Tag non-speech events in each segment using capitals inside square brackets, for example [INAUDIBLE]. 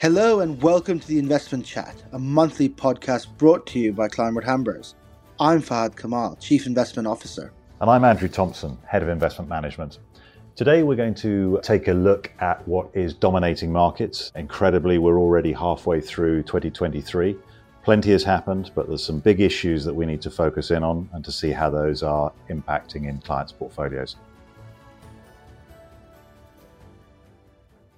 Hello and welcome to the Investment Chat, a monthly podcast brought to you by Kleinwort Hambros. I'm Fahad Kamal, Chief Investment Officer. And I'm Andrew Thompson, Head of Investment Management. Today we're going to take a look at what is dominating markets. Incredibly, we're already halfway through 2023. Plenty has happened, but there's some big issues that we need to focus in on and to see how those are impacting in clients' portfolios.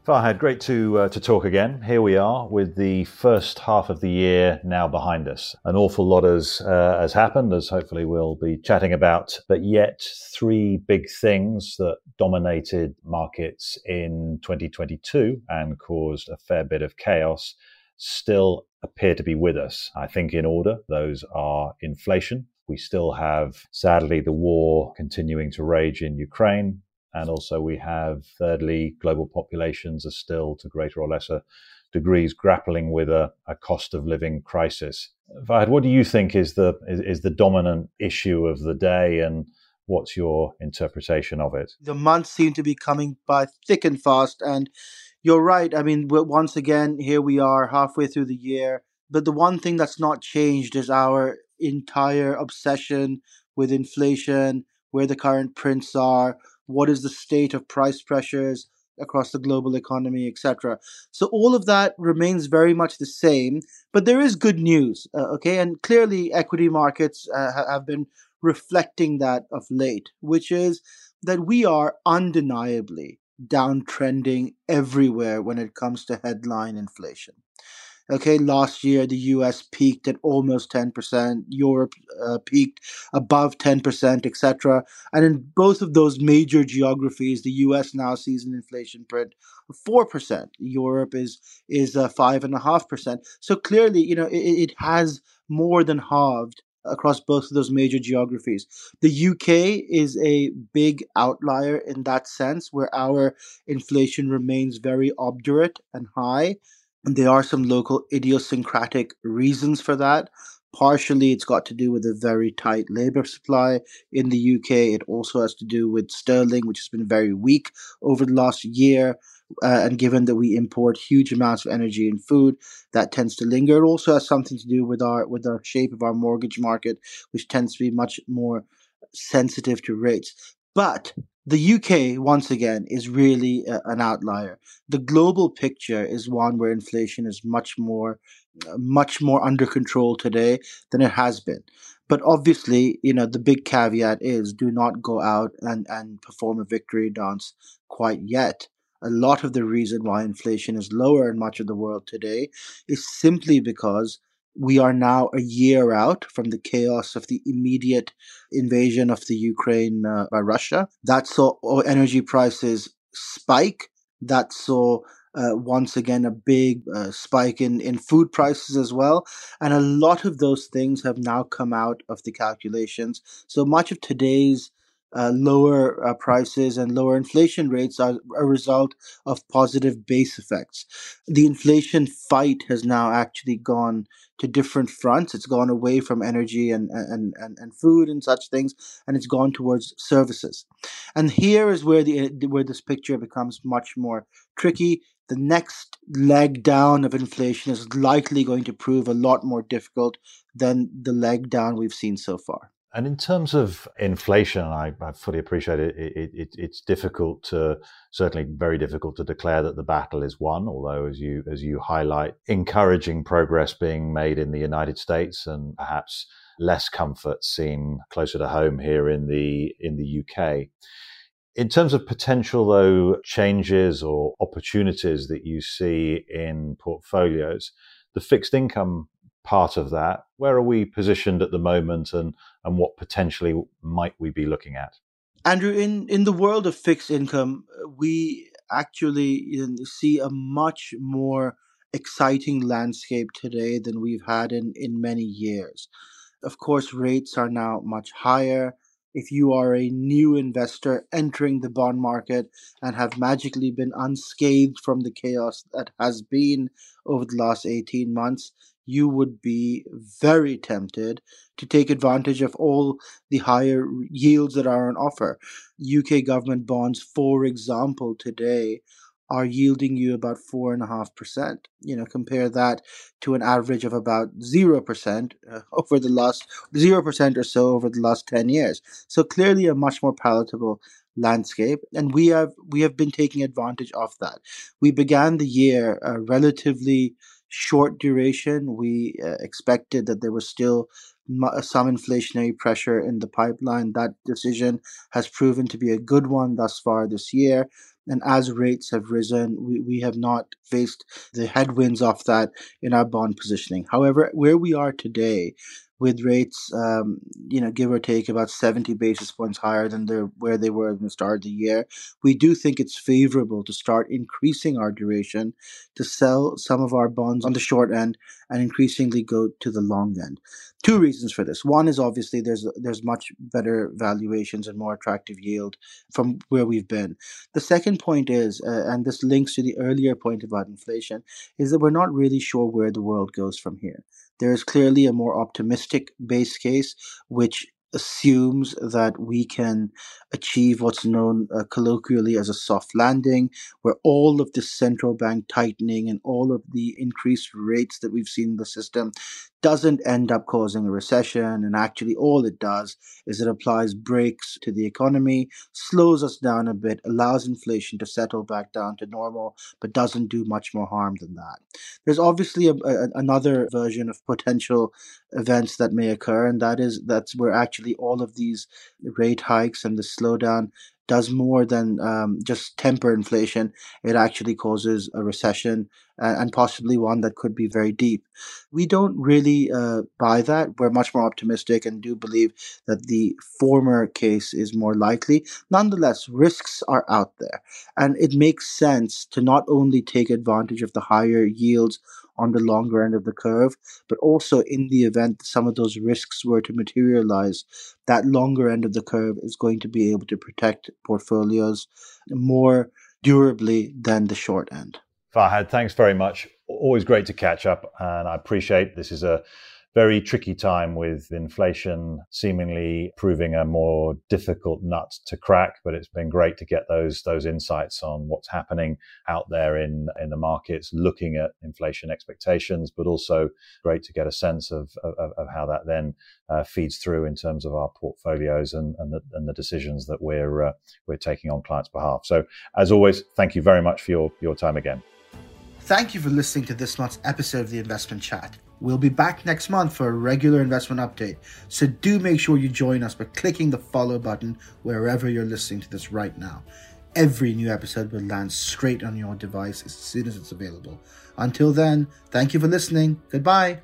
Fahad, great to uh, to talk again. Here we are with the first half of the year now behind us. An awful lot has uh, has happened, as hopefully we'll be chatting about. But yet, three big things that dominated markets in 2022 and caused a fair bit of chaos still appear to be with us. I think in order, those are inflation. We still have, sadly, the war continuing to rage in Ukraine. And also, we have, thirdly, global populations are still, to greater or lesser degrees, grappling with a, a cost of living crisis. Fahad, what do you think is the is, is the dominant issue of the day, and what's your interpretation of it? The months seem to be coming by thick and fast, and you're right. I mean, once again, here we are halfway through the year. But the one thing that's not changed is our entire obsession with inflation, where the current prints are, what is the state of price pressures across the global economy, etc. So all of that remains very much the same, but there is good news, uh, okay? And clearly, equity markets uh, have been reflecting that of late, which is that we are undeniably downtrending everywhere when it comes to headline inflation. Okay, last year the US peaked at almost 10%, Europe uh, peaked above 10%, etc. And in both of those major geographies, the US now sees an inflation print of 4%. Europe is is uh, 5.5%. So clearly, you know, it, it has more than halved across both of those major geographies. The UK is a big outlier in that sense, where our inflation remains very obdurate and high. There are some local idiosyncratic reasons for that. Partially, it's got to do with a very tight labor supply in the UK. It also has to do with sterling, which has been very weak over the last year. Uh, and given that we import huge amounts of energy and food, that tends to linger. It also has something to do with our with the shape of our mortgage market, which tends to be much more sensitive to rates. But the UK, once again, is really a, an outlier. The global picture is one where inflation is much more, uh, much more under control today than it has been. But obviously, you know, the big caveat is do not go out and, and perform a victory dance quite yet. A lot of the reason why inflation is lower in much of the world today is simply because we are now a year out from the chaos of the immediate invasion of the Ukraine uh, by Russia. That saw energy prices spike. That saw uh, once again a big uh, spike in, in food prices as well. And a lot of those things have now come out of the calculations. So much of today's uh, lower uh, prices and lower inflation rates are a result of positive base effects. The inflation fight has now actually gone to different fronts. It's gone away from energy and, and, and, and food and such things, and it's gone towards services. And here is where the where this picture becomes much more tricky. The next leg down of inflation is likely going to prove a lot more difficult than the leg down we've seen so far. And in terms of inflation, I, I fully appreciate it. It, it. It's difficult to, certainly very difficult to declare that the battle is won. Although, as you as you highlight, encouraging progress being made in the United States, and perhaps less comfort seen closer to home here in the in the UK. In terms of potential, though, changes or opportunities that you see in portfolios, the fixed income part of that. Where are we positioned at the moment, and and what potentially might we be looking at? Andrew, in in the world of fixed income, uh, we actually see a much more exciting landscape today than we've had in in many years. Of course, rates are now much higher if you are a new investor entering the bond market and have magically been unscathed from the chaos that has been over the last 18 months, you would be very tempted to take advantage of all the higher yields that are on offer. UK government bonds, for example, today are yielding you about four and a half percent. You know, compare that to an average of about zero percent uh, [LAUGHS] over the last zero percent or so over the last ten years. So clearly, a much more palatable landscape and we have we have been taking advantage of that we began the year uh, relatively short duration. We uh, expected that there was still some inflationary pressure in the pipeline. That decision has proven to be a good one thus far this year. And as rates have risen, we, we have not faced the headwinds of that in our bond positioning. However, where we are today, with rates, um, you know, give or take about 70 basis points higher than they where they were at the start of the year, we do think it's favorable to start increasing our duration to sell some of our bonds on the short end and increasingly go to the long end. Two reasons for this. One is obviously there's there's much better valuations and more attractive yield from where we've been. The second point is, uh, and this links to the earlier point about inflation, is that we're not really sure where the world goes from here. There is clearly a more optimistic base case, which assumes that we can achieve what's known uh, colloquially as a soft landing, where all of the central bank tightening and all of the increased rates that we've seen in the system doesn't end up causing a recession. And actually, all it does is it applies brakes to the economy, slows us down a bit, allows inflation to settle back down to normal, but doesn't do much more harm than that. There's obviously a, a, another version of potential events that may occur, and that is that's where actually all of these rate hikes and the slowdown does more than um, just temper inflation. It actually causes a recession uh, and possibly one that could be very deep. We don't really uh, buy that. We're much more optimistic and do believe that the former case is more likely. Nonetheless, risks are out there, and it makes sense to not only take advantage of the higher yields on the longer end of the curve, but also in the event some of those risks were to materialize, that longer end of the curve is going to be able to protect portfolios more durably than the short end. Fahad, thanks very much. Always great to catch up, and I appreciate this is a very tricky time with inflation seemingly proving a more difficult nut to crack. But it's been great to get those those insights on what's happening out there in in the markets, looking at inflation expectations, but also great to get a sense of of, of how that then uh, feeds through in terms of our portfolios and and the, and the decisions that we're uh, we're taking on clients' behalf. So as always, thank you very much for your your time again. Thank you for listening to this month's episode of the Investment Chat. We'll be back next month for a regular investment update, so do make sure you join us by clicking the follow button wherever you're listening to this right now. Every new episode will land straight on your device as soon as it's available. Until then, thank you for listening. Goodbye.